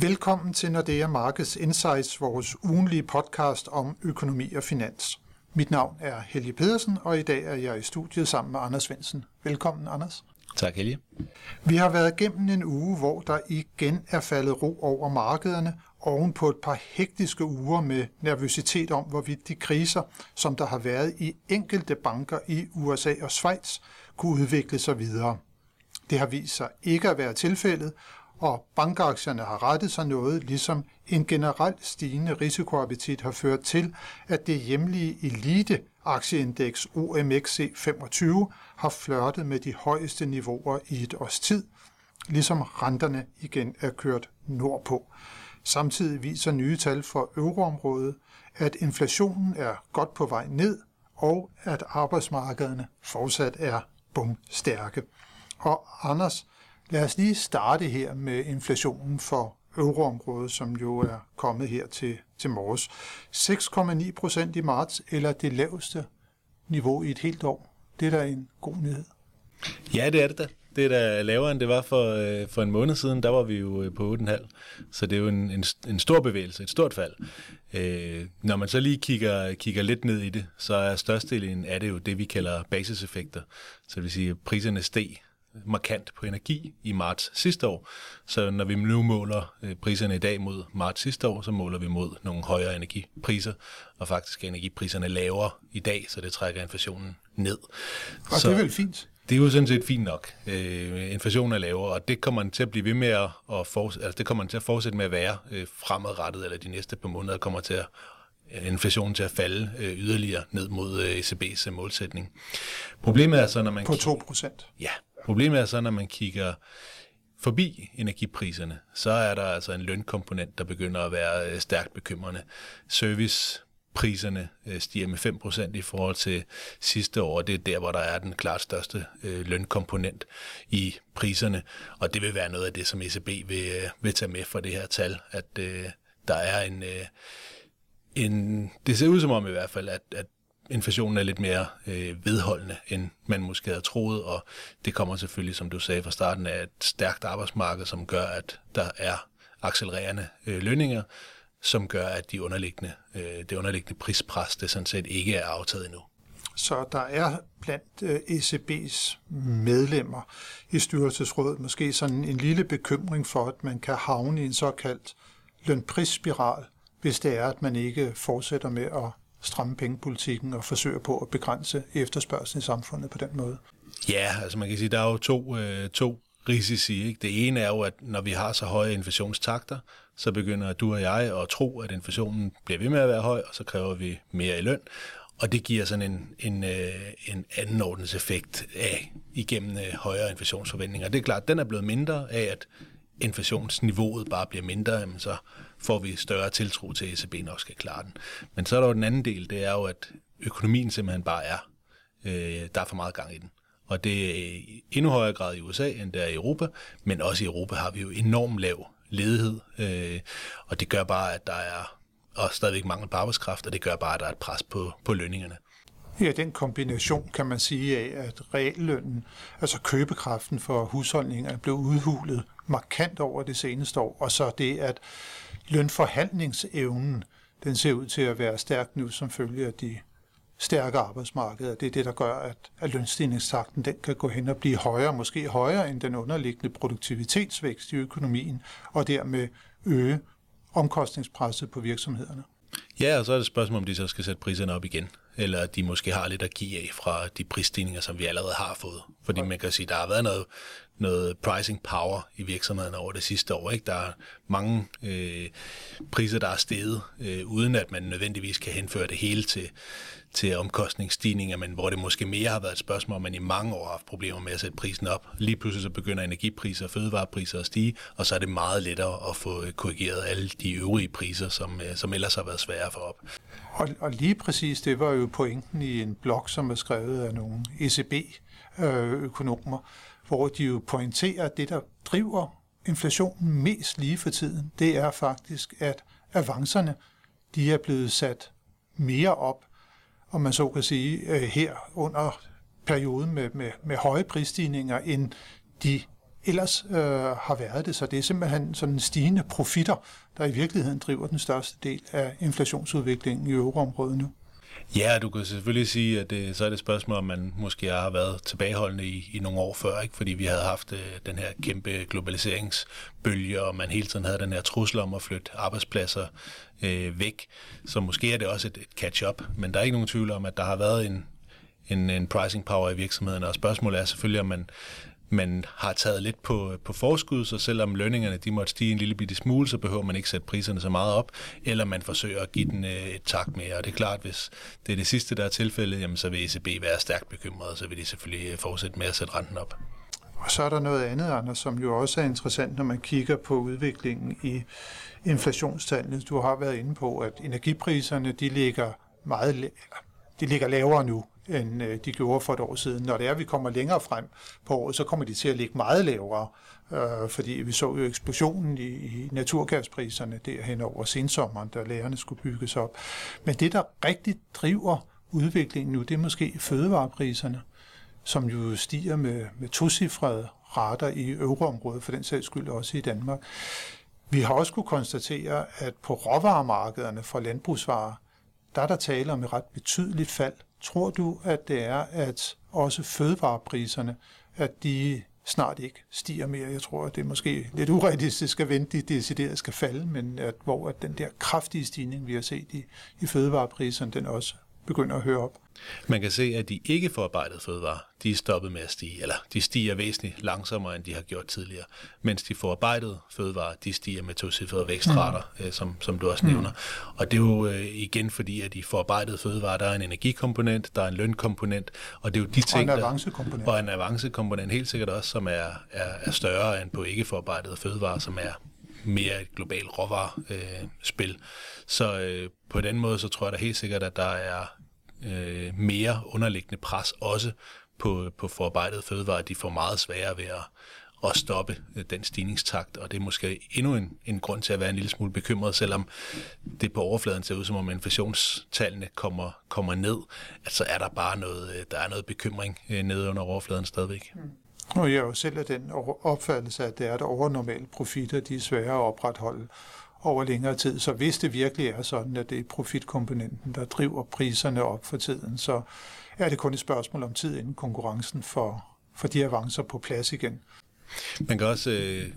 Velkommen til Nordea Markets Insights, vores ugenlige podcast om økonomi og finans. Mit navn er Helge Pedersen, og i dag er jeg i studiet sammen med Anders Svendsen. Velkommen, Anders. Tak, Helge. Vi har været igennem en uge, hvor der igen er faldet ro over markederne, oven på et par hektiske uger med nervøsitet om, hvorvidt de kriser, som der har været i enkelte banker i USA og Schweiz, kunne udvikle sig videre. Det har vist sig ikke at være tilfældet, og bankaktierne har rettet sig noget, ligesom en generelt stigende risikoappetit har ført til, at det hjemlige elite aktieindeks OMXC 25 har flørtet med de højeste niveauer i et års tid, ligesom renterne igen er kørt nordpå. Samtidig viser nye tal for euroområdet, at inflationen er godt på vej ned, og at arbejdsmarkederne fortsat er bumstærke. Og Anders, lad os lige starte her med inflationen for euroområdet, som jo er kommet her til, til morges. 6,9 procent i marts, eller det laveste niveau i et helt år. Det er da en god nyhed. Ja, det er det da. Det er da lavere, end det var for, øh, for en måned siden. Der var vi jo øh, på 8,5. Så det er jo en, en, en stor bevægelse, et stort fald. Øh, når man så lige kigger, kigger lidt ned i det, så er størstedelen af det jo det, vi kalder basiseffekter. Så det vil sige, at priserne steg markant på energi i marts sidste år. Så når vi nu måler øh, priserne i dag mod marts sidste år, så måler vi mod nogle højere energipriser, og faktisk er energipriserne lavere i dag, så det trækker inflationen ned. Og så, det er vel fint? Det er jo sådan set fint nok. Øh, inflationen er lavere, og det kommer den til at blive ved med at, at for, altså det kommer den til at fortsætte med at være øh, fremadrettet, eller de næste par måneder kommer til at inflationen til at falde øh, yderligere ned mod øh, ECB's øh, målsætning. Problemet er så, når man... På 2 procent? Ja, Problemet er så, når man kigger forbi energipriserne, så er der altså en lønkomponent, der begynder at være øh, stærkt bekymrende. Servicepriserne priserne stiger med 5% i forhold til sidste år, det er der, hvor der er den klart største øh, lønkomponent i priserne, og det vil være noget af det, som ECB vil, vil tage med for det her tal, at der er en, en, det ser ud som om i hvert fald, at, at inflationen er lidt mere øh, vedholdende, end man måske havde troet, og det kommer selvfølgelig, som du sagde fra starten, af et stærkt arbejdsmarked, som gør, at der er accelererende øh, lønninger, som gør, at de underliggende, øh, det underliggende prispres, det sådan set ikke er aftaget endnu. Så der er blandt øh, ECB's medlemmer i styrelsesrådet måske sådan en lille bekymring for, at man kan havne i en såkaldt lønprisspiral, hvis det er, at man ikke fortsætter med at stramme pengepolitikken og forsøger på at begrænse efterspørgselen i samfundet på den måde? Ja, altså man kan sige, der er jo to, øh, to risici. Ikke? Det ene er jo, at når vi har så høje inflationstakter, så begynder du og jeg at tro, at inflationen bliver ved med at være høj, og så kræver vi mere i løn. Og det giver sådan en, en, øh, en effekt af igennem øh, højere inflationsforventninger. Det er klart, den er blevet mindre af, at inflationsniveauet bare bliver mindre, jamen så får vi større tiltro til, at ECB nok skal klare den. Men så er der jo den anden del, det er jo, at økonomien simpelthen bare er. Øh, der er for meget gang i den. Og det er i endnu højere grad i USA, end der er i Europa, men også i Europa har vi jo enormt lav ledighed, øh, og det gør bare, at der er og stadigvæk mangel på arbejdskraft, og det gør bare, at der er et pres på, på lønningerne. Ja, den kombination kan man sige af, at reallønnen, altså købekraften for husholdninger, er blevet udhulet markant over det seneste år, og så det, at lønforhandlingsevnen, den ser ud til at være stærk nu som følge af de stærke arbejdsmarkeder. Det er det, der gør, at, at lønstigningstakten den kan gå hen og blive højere, måske højere end den underliggende produktivitetsvækst i økonomien, og dermed øge omkostningspresset på virksomhederne. Ja, og så er det et spørgsmål, om de så skal sætte priserne op igen, eller de måske har lidt at give af fra de prisstigninger, som vi allerede har fået. Fordi man kan sige, der har været noget, noget pricing power i virksomheden over det sidste år. Ikke? Der er mange øh, priser, der er steget, øh, uden at man nødvendigvis kan henføre det hele til, til omkostningsstigninger, men hvor det måske mere har været et spørgsmål, om man i mange år har haft problemer med at sætte prisen op. Lige pludselig så begynder energipriser og fødevarepriser at stige, og så er det meget lettere at få korrigeret alle de øvrige priser, som, øh, som ellers har været svære for op. Og, og lige præcis det var jo pointen i en blog, som er skrevet af nogle ECB-økonomer, øh, hvor de jo pointerer, at det, der driver inflationen mest lige for tiden, det er faktisk, at avancerne de er blevet sat mere op, om man så kan sige, øh, her under perioden med, med, med høje prisstigninger, end de ellers øh, har været det. Så det er simpelthen sådan stigende profitter, der i virkeligheden driver den største del af inflationsudviklingen i euroområdet nu. Ja, du kan selvfølgelig sige, at det, så er det et spørgsmål, om man måske har været tilbageholdende i, i nogle år før, ikke? fordi vi havde haft øh, den her kæmpe globaliseringsbølge, og man hele tiden havde den her trussel om at flytte arbejdspladser øh, væk. Så måske er det også et, et catch-up, men der er ikke nogen tvivl om, at der har været en, en, en pricing power i virksomheden, og spørgsmålet er selvfølgelig, om man man har taget lidt på, på forskud, så selvom lønningerne de måtte stige en lille bitte smule, så behøver man ikke sætte priserne så meget op, eller man forsøger at give den øh, et tak mere. Og det er klart, hvis det er det sidste, der er tilfældet, jamen, så vil ECB være stærkt bekymret, så vil de selvfølgelig øh, fortsætte med at sætte renten op. Og så er der noget andet, Anders, som jo også er interessant, når man kigger på udviklingen i inflationstallene. Du har været inde på, at energipriserne de ligger meget de ligger lavere nu, end øh, de gjorde for et år siden. Når det er, at vi kommer længere frem på året, så kommer de til at ligge meget lavere, øh, fordi vi så jo eksplosionen i, i naturgaspriserne derhen over sensommeren, da lærerne skulle bygges op. Men det, der rigtig driver udviklingen nu, det er måske fødevarepriserne, som jo stiger med, med tocifrede rater i euroområdet, for den sags skyld også i Danmark. Vi har også kunne konstatere, at på råvaremarkederne for landbrugsvarer, der er der tale om et ret betydeligt fald Tror du, at det er, at også fødevarepriserne, at de snart ikke stiger mere. Jeg tror, at det er måske lidt urealistisk at vente, de decideret skal falde, men at, hvor at den der kraftige stigning, vi har set i, i fødevarepriserne, den også begynder at høre op. Man kan se, at de ikke forarbejdede fødevarer, de er stoppet med at stige, eller de stiger væsentligt langsommere, end de har gjort tidligere, mens de forarbejdede fødevarer, de stiger med tocifrede vækstrater, mm. øh, som, som du også mm. nævner. Og det er jo øh, igen fordi, at de forarbejdede fødevarer, der er en energikomponent, der er en lønkomponent, og det er jo de ting, og en avancekomponent. Der, og en avancekomponent helt sikkert også, som er, er, er større end på ikke forarbejdede fødevarer, som er mere et globalt råvarespil. Øh, så øh, på den måde, så tror jeg da helt sikkert, at der er øh, mere underliggende pres også på, på forarbejdet fødevarer. De får meget sværere ved at, at stoppe øh, den stigningstakt, og det er måske endnu en, en grund til at være en lille smule bekymret, selvom det på overfladen ser ud som om inflationstallene kommer, kommer ned, at så er der bare noget, øh, der er noget bekymring øh, nede under overfladen stadigvæk. Mm. Og jeg er jo selv af den opfattelse, at det er der overnormale profitter, de er svære at opretholde over længere tid. Så hvis det virkelig er sådan, at det er profitkomponenten, der driver priserne op for tiden, så er det kun et spørgsmål om tid, inden konkurrencen for, for de avancer på plads igen. Man kan også øh,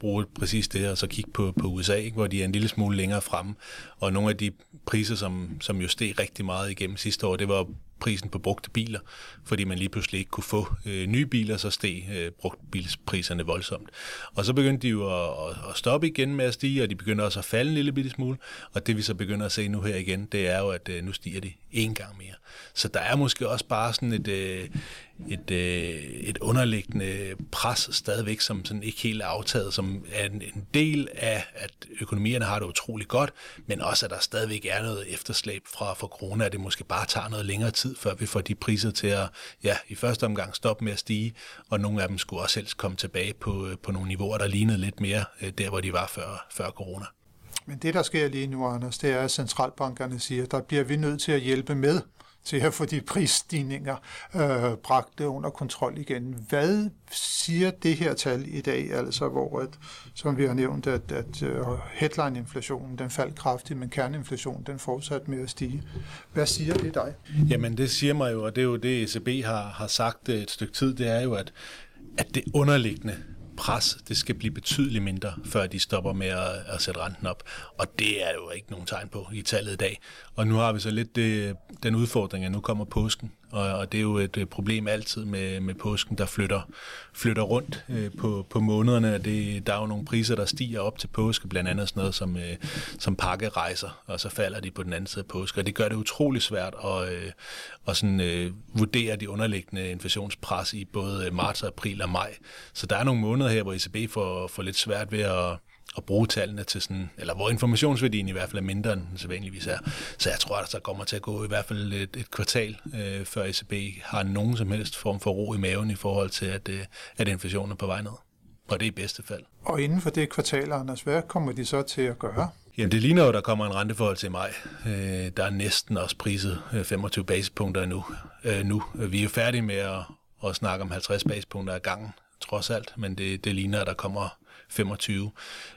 bruge præcis det og så kigge på, på USA, ikke, hvor de er en lille smule længere fremme. Og nogle af de priser, som, som jo steg rigtig meget igennem sidste år, det var prisen på brugte biler, fordi man lige pludselig ikke kunne få øh, nye biler, så steg øh, brugtbilspriserne voldsomt. Og så begyndte de jo at, at stoppe igen med at stige, og de begyndte også at falde en lille bitte smule, og det vi så begynder at se nu her igen, det er jo, at øh, nu stiger de en gang mere. Så der er måske også bare sådan et, øh, et, øh, et underliggende pres stadigvæk, som sådan ikke helt er aftaget, som er en, en del af, at økonomierne har det utrolig godt, men også at der stadigvæk er noget efterslæb fra, fra corona, at det måske bare tager noget længere tid, før vi får de priser til at, ja, i første omgang stoppe med at stige, og nogle af dem skulle også helst komme tilbage på, øh, på nogle niveauer, der lignede lidt mere øh, der, hvor de var før, før corona. Men det, der sker lige nu, Anders, det er, at centralbankerne siger, der bliver vi nødt til at hjælpe med til at få de prisstigninger øh, bragt under kontrol igen. Hvad siger det her tal i dag, altså hvor, at, som vi har nævnt, at, at uh, headline-inflationen den faldt kraftigt, men kerneinflationen den fortsat med at stige. Hvad siger det dig? Jamen det siger mig jo, og det er jo det ECB har, har sagt øh, et stykke tid, det er jo, at, at det underliggende pres, det skal blive betydeligt mindre, før de stopper med at, at sætte renten op. Og det er jo ikke nogen tegn på i tallet i dag. Og nu har vi så lidt det, den udfordring, at nu kommer påsken, og, og det er jo et øh, problem altid med, med påsken, der flytter, flytter rundt øh, på, på månederne. Det, der er jo nogle priser, der stiger op til påske, blandt andet sådan noget som, øh, som pakkerejser, og så falder de på den anden side af påske. Og det gør det utrolig svært at, øh, at sådan, øh, vurdere de underliggende inflationspres i både øh, marts, april og maj. Så der er nogle måneder her, hvor ECB får, får lidt svært ved at at bruge tallene til sådan, eller hvor informationsværdien i hvert fald er mindre, end den sædvanligvis er. Så jeg tror, at der kommer til at gå i hvert fald et, et kvartal, øh, før ECB har nogen som helst form for ro i maven i forhold til, at, øh, at inflationen er på vej ned. Og det er i bedste fald. Og inden for det kvartal, Anders, hvad kommer de så til at gøre? Jamen det ligner jo, at der kommer en renteforhold til maj. Øh, der er næsten også priset 25 øh, basispunkter nu. Øh, nu. Vi er jo færdige med at, at snakke om 50 basispunkter ad gangen trods alt, men det, det ligner, at der kommer 25,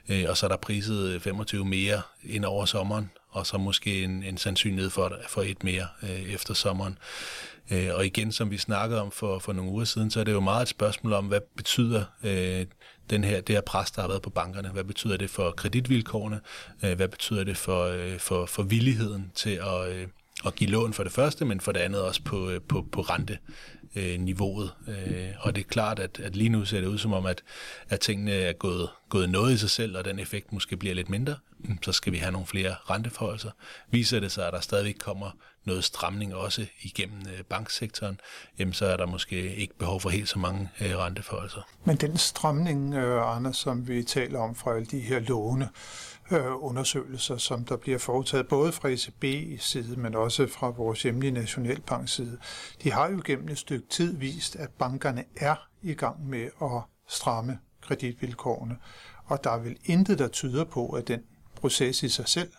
øh, og så er der priset øh, 25 mere ind over sommeren, og så måske en, en sandsynlighed for, for et mere øh, efter sommeren. Øh, og igen, som vi snakkede om for, for nogle uger siden, så er det jo meget et spørgsmål om, hvad betyder øh, den her, det her pres, der har været på bankerne? Hvad betyder det for kreditvilkårene? Øh, hvad betyder det for, øh, for, for villigheden til at, øh, at give lån for det første, men for det andet også på, øh, på, på rente? Øh, niveauet. Øh, og det er klart, at, at lige nu ser det ud som om, at, at tingene er gået, gået noget i sig selv, og den effekt måske bliver lidt mindre. Mm, så skal vi have nogle flere renteforholdelser. Viser det sig, at der stadigvæk kommer noget stramning også igennem øh, banksektoren, jamen så er der måske ikke behov for helt så mange øh, renteforholdelser. Men den stramning, øh, Anders, som vi taler om fra alle de her låne, øh, undersøgelser, som der bliver foretaget både fra ECB side, men også fra vores hjemlige Nationalbank side. De har jo gennem et stykke tid vist, at bankerne er i gang med at stramme kreditvilkårene, og der er vel intet, der tyder på, at den proces i sig selv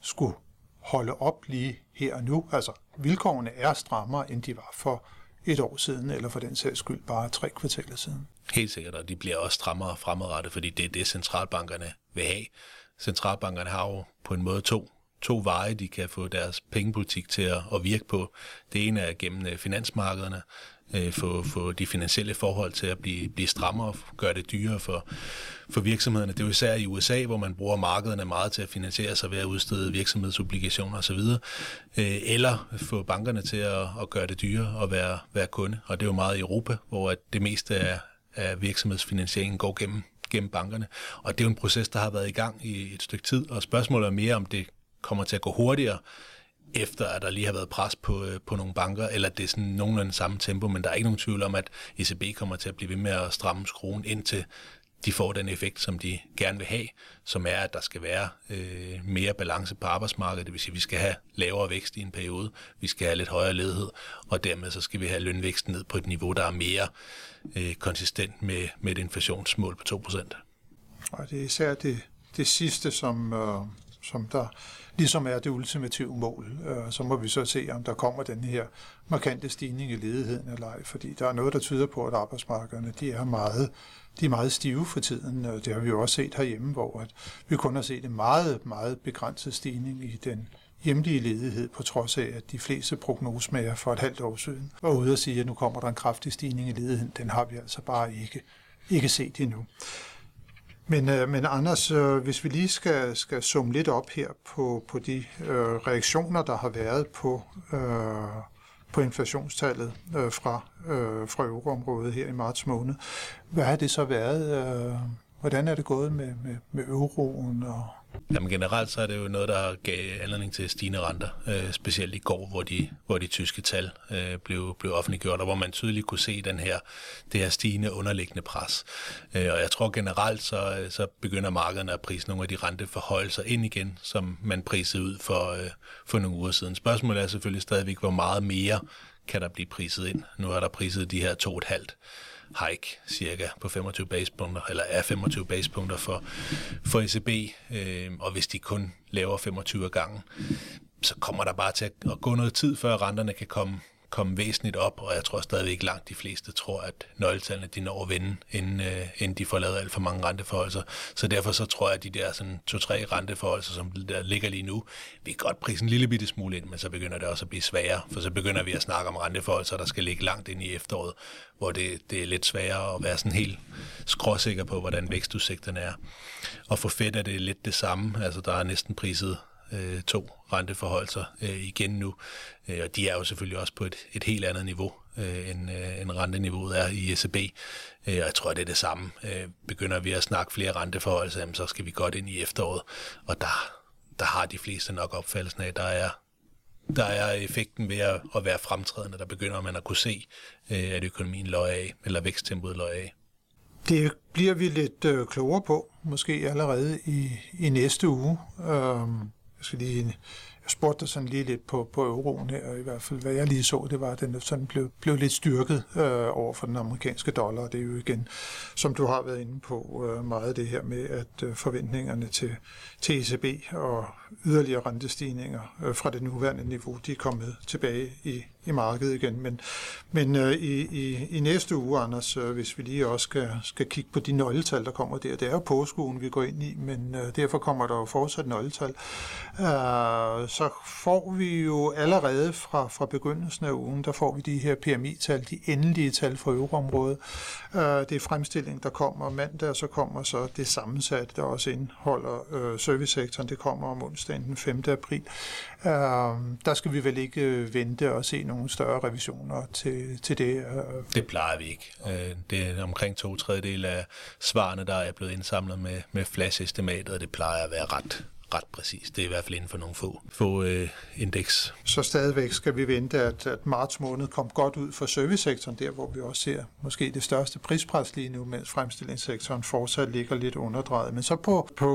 skulle holde op lige her og nu. Altså, vilkårene er strammere, end de var for et år siden, eller for den sags skyld bare tre kvartaler siden. Helt sikkert, og de bliver også strammere fremadrettet, fordi det er det, centralbankerne vil have centralbankerne har jo på en måde to, to veje, de kan få deres pengepolitik til at, at virke på. Det ene er gennem øh, finansmarkederne, øh, få, få de finansielle forhold til at blive, blive strammere, gøre det dyrere for, for virksomhederne. Det er jo især i USA, hvor man bruger markederne meget til at finansiere sig ved at udstede virksomhedsobligationer osv., øh, eller få bankerne til at, at gøre det dyrere at være, være kunde. Og det er jo meget i Europa, hvor at det meste af, af virksomhedsfinansieringen går gennem gennem bankerne. Og det er jo en proces, der har været i gang i et stykke tid, og spørgsmålet er mere, om det kommer til at gå hurtigere, efter at der lige har været pres på, øh, på nogle banker, eller det er sådan nogenlunde samme tempo, men der er ikke nogen tvivl om, at ECB kommer til at blive ved med at stramme skruen indtil de får den effekt, som de gerne vil have, som er, at der skal være øh, mere balance på arbejdsmarkedet, det vil sige, at vi skal have lavere vækst i en periode, vi skal have lidt højere ledighed, og dermed så skal vi have lønvæksten ned på et niveau, der er mere øh, konsistent med, med et inflationsmål på 2%. Og det er især det, det sidste, som, øh, som der ligesom er det ultimative mål. Øh, så må vi så se, om der kommer den her markante stigning i ledigheden eller ej, fordi der er noget, der tyder på, at arbejdsmarkederne de er meget de er meget stive for tiden. Det har vi jo også set herhjemme, hvor at vi kun har set en meget, meget begrænset stigning i den hjemlige ledighed, på trods af, at de fleste prognosmager for et halvt år siden var ude og sige, at nu kommer der en kraftig stigning i ledigheden. Den har vi altså bare ikke, ikke set endnu. Men, øh, men Anders, øh, hvis vi lige skal, skal summe lidt op her på, på de øh, reaktioner, der har været på, øh, på inflationstallet øh, fra, øh, fra euroområdet her i marts måned. Hvad har det så været? Øh, hvordan er det gået med, med, med euroen og Jamen generelt så er det jo noget, der gav anledning til stigende renter, øh, specielt i går, hvor de, hvor de tyske tal øh, blev, blev offentliggjort, og hvor man tydeligt kunne se den her, det her stigende underliggende pres. Øh, og jeg tror generelt, så, øh, så begynder markederne at prise nogle af de renteforhøjelser ind igen, som man prisede ud for, øh, for nogle uger siden. Spørgsmålet er selvfølgelig stadigvæk, hvor meget mere kan der blive priset ind. Nu er der priset de her 2,5 hike cirka på 25 basepunkter, eller er 25 basepunkter for, for ECB, øh, og hvis de kun laver 25 gange, så kommer der bare til at gå noget tid, før renterne kan komme komme væsentligt op, og jeg tror stadigvæk langt de fleste tror, at nøgletallene de når at vende, inden, øh, inden de får lavet alt for mange renteforholdelser. Så derfor så tror jeg, at de der sådan to-tre renteforholdelser, som der ligger lige nu, vi kan godt prise en lille bitte smule ind, men så begynder det også at blive sværere, for så begynder vi at snakke om renteforholdelser, der skal ligge langt ind i efteråret, hvor det, det er lidt sværere at være sådan helt skråsikker på, hvordan vækstudsigterne er. Og for fedt er det lidt det samme, altså der er næsten priset øh, to renteforholdelser øh, igen nu. Øh, og de er jo selvfølgelig også på et, et helt andet niveau, øh, end, øh, end renteniveauet er i ECB. Øh, og jeg tror, det er det samme. Øh, begynder vi at snakke flere renteforholdelser, jamen, så skal vi godt ind i efteråret. Og der, der har de fleste nok opfattelsen af, at der er der er effekten ved at, at være fremtrædende, der begynder man at kunne se, øh, at økonomien løg af, eller væksttempoet løg af. Det bliver vi lidt øh, klogere på, måske allerede i, i næste uge. Øhm, jeg skal lige spurgte sådan lige lidt på, på euroen her, i hvert fald hvad jeg lige så, det var, at den sådan blev, blev lidt styrket øh, over for den amerikanske dollar, og det er jo igen, som du har været inde på, øh, meget det her med, at øh, forventningerne til, til ECB og yderligere rentestigninger øh, fra det nuværende niveau, de er kommet tilbage i, i markedet igen. Men, men øh, i, i, i næste uge, Anders, øh, hvis vi lige også skal, skal kigge på de nøgletal, der kommer der, det er jo påskeugen, vi går ind i, men øh, derfor kommer der jo fortsat nøgletal. Øh, så får vi jo allerede fra, fra begyndelsen af ugen, der får vi de her PMI-tal, de endelige tal for euroområdet. Øh, det er fremstilling, der kommer mandag, og så kommer så det sammensatte, der også indeholder øh, servicesektoren. Det kommer om onsdagen den 5. april. Øh, der skal vi vel ikke øh, vente og se nogle større revisioner til, til det. Øh. Det plejer vi ikke. Øh, det er omkring to tredjedel af svarene, der er blevet indsamlet med, med flash-estimatet, og det plejer at være ret ret præcis. Det er i hvert fald inden for nogle få, få øh, indeks. Så stadigvæk skal vi vente, at, at marts måned kom godt ud for servicesektoren, der hvor vi også ser måske det største prispres lige nu, mens fremstillingssektoren fortsat ligger lidt underdrejet. Men så på, på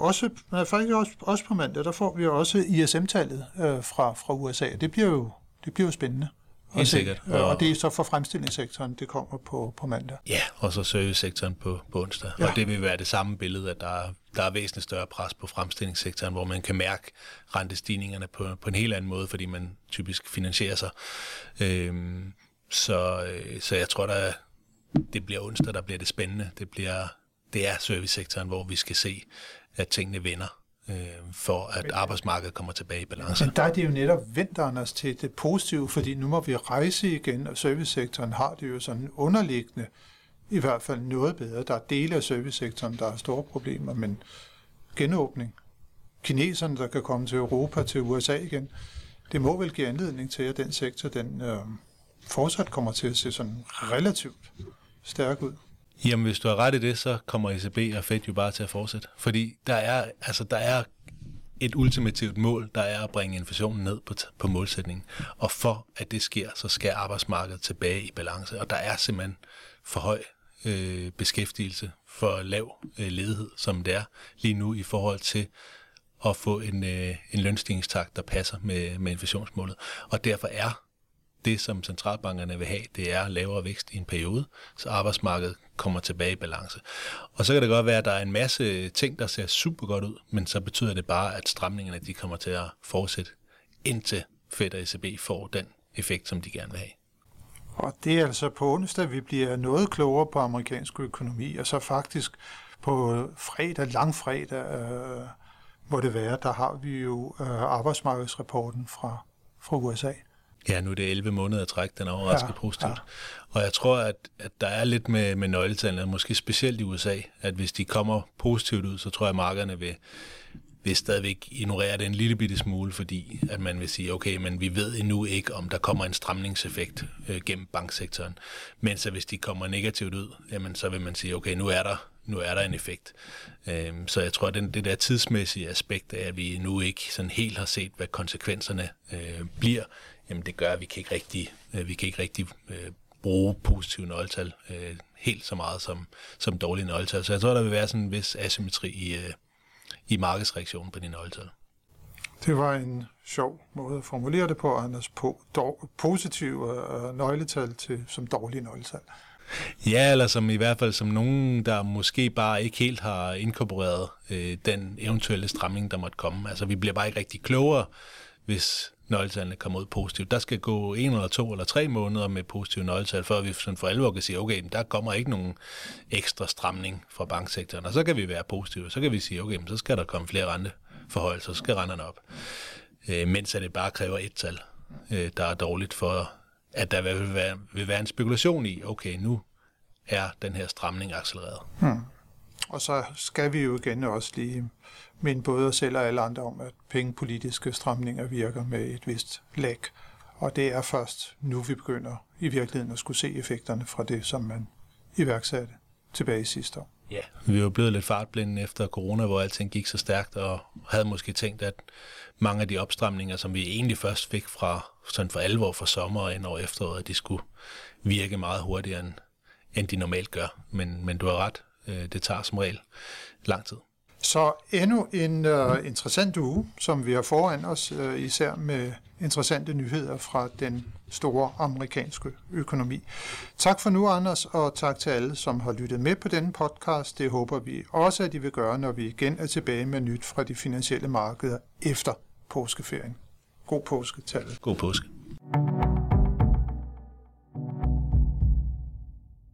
også, faktisk også, også på mandag, der får vi også ISM-tallet øh, fra, fra USA. Det bliver jo, det bliver jo spændende. Helt sikkert. Og, og det er så for fremstillingssektoren, det kommer på, på mandag. Ja, og så servicesektoren på, på onsdag. Ja. Og det vil være det samme billede, at der, der er væsentligt større pres på fremstillingssektoren, hvor man kan mærke rentestigningerne på, på en helt anden måde, fordi man typisk finansierer sig. Øhm, så, øh, så jeg tror, der, det bliver onsdag, der bliver det spændende. Det, bliver, det er servicesektoren, hvor vi skal se, at tingene vender øh, for at arbejdsmarkedet kommer tilbage i balance. Men der er det jo netop vendt, os til det positive, fordi nu må vi rejse igen, og servicesektoren har det jo sådan underliggende, i hvert fald noget bedre. Der er dele af servicesektoren, der har store problemer, men genåbning, kineserne, der kan komme til Europa, til USA igen, det må vel give anledning til, at den sektor, den øh, fortsat kommer til at se sådan relativt stærk ud. Jamen, hvis du har ret i det, så kommer ECB og Fed jo bare til at fortsætte. Fordi der er, altså, der er et ultimativt mål, der er at bringe inflationen ned på, på målsætningen. Og for at det sker, så skal arbejdsmarkedet tilbage i balance. Og der er simpelthen for høj øh, beskæftigelse, for lav øh, ledighed, som det er lige nu i forhold til at få en, øh, en lønstigningstakt, der passer med, med inflationsmålet. Og derfor er det, som centralbankerne vil have, det er lavere vækst i en periode, så arbejdsmarkedet kommer tilbage i balance. Og så kan det godt være, at der er en masse ting, der ser super godt ud, men så betyder det bare, at stramningerne de kommer til at fortsætte, indtil Fed og ECB får den effekt, som de gerne vil have. Og det er altså på onsdag, vi bliver noget klogere på amerikansk økonomi, og så faktisk på fredag, langfredag, øh, må det være, der har vi jo øh, arbejdsmarkedsrapporten fra, fra USA. Ja, nu er det 11 måneder træk, den er overrasket ja, positivt. Ja. Og jeg tror, at, at der er lidt med, med nøgletallene, måske specielt i USA, at hvis de kommer positivt ud, så tror jeg, at markederne vil, vil stadigvæk ignorere det en lille bitte smule, fordi at man vil sige, okay, men vi ved endnu ikke, om der kommer en stramningseffekt øh, gennem banksektoren. Men så hvis de kommer negativt ud, jamen så vil man sige, okay, nu er der nu er der en effekt. Øhm, så jeg tror, at den, det der tidsmæssige aspekt af, at vi nu ikke sådan helt har set, hvad konsekvenserne øh, bliver, jamen det gør, at vi kan ikke rigtig, øh, vi kan ikke rigtig øh, bruge positive nøgletal øh, helt så meget som, som dårlige nøgletal. Så jeg tror, der vil være sådan en vis asymmetri i, øh, i markedsreaktionen på de nøgletal. Det var en sjov måde at formulere det på, Anders, på dog, positive øh, nøgletal til, som dårlige nøgletal. Ja, eller som i hvert fald som nogen, der måske bare ikke helt har inkorporeret øh, den eventuelle stramning, der måtte komme. Altså vi bliver bare ikke rigtig klogere, hvis nøgletallene kommer ud positivt. Der skal gå en eller to eller tre måneder med positive nøgletal, før vi sådan for alvor kan sige, okay, der kommer ikke nogen ekstra stramning fra banksektoren, og så kan vi være positive. Så kan vi sige, okay, så skal der komme flere renteforhold, så skal renterne op. Øh, mens at det bare kræver et tal, øh, der er dårligt for, at der vil være, vil være en spekulation i, okay, nu er den her stramning accelereret. Hmm. Og så skal vi jo igen også lige minde både os selv og alle andre om, at pengepolitiske stramninger virker med et vist lag. Og det er først nu, vi begynder i virkeligheden at skulle se effekterne fra det, som man iværksatte tilbage sidste år. Ja, vi er jo blevet lidt fartblinde efter corona, hvor alting gik så stærkt, og havde måske tænkt, at mange af de opstramninger, som vi egentlig først fik fra sådan for alvor for sommer og ind over efteråret, de skulle virke meget hurtigere, end, end de normalt gør. Men, men du har ret, det tager som regel lang tid. Så endnu en uh, interessant uge, som vi har foran os, uh, især med interessante nyheder fra den store amerikanske økonomi. Tak for nu, Anders, og tak til alle, som har lyttet med på denne podcast. Det håber vi også, at I vil gøre, når vi igen er tilbage med nyt fra de finansielle markeder efter påskeferien. God påske til alle. God påske.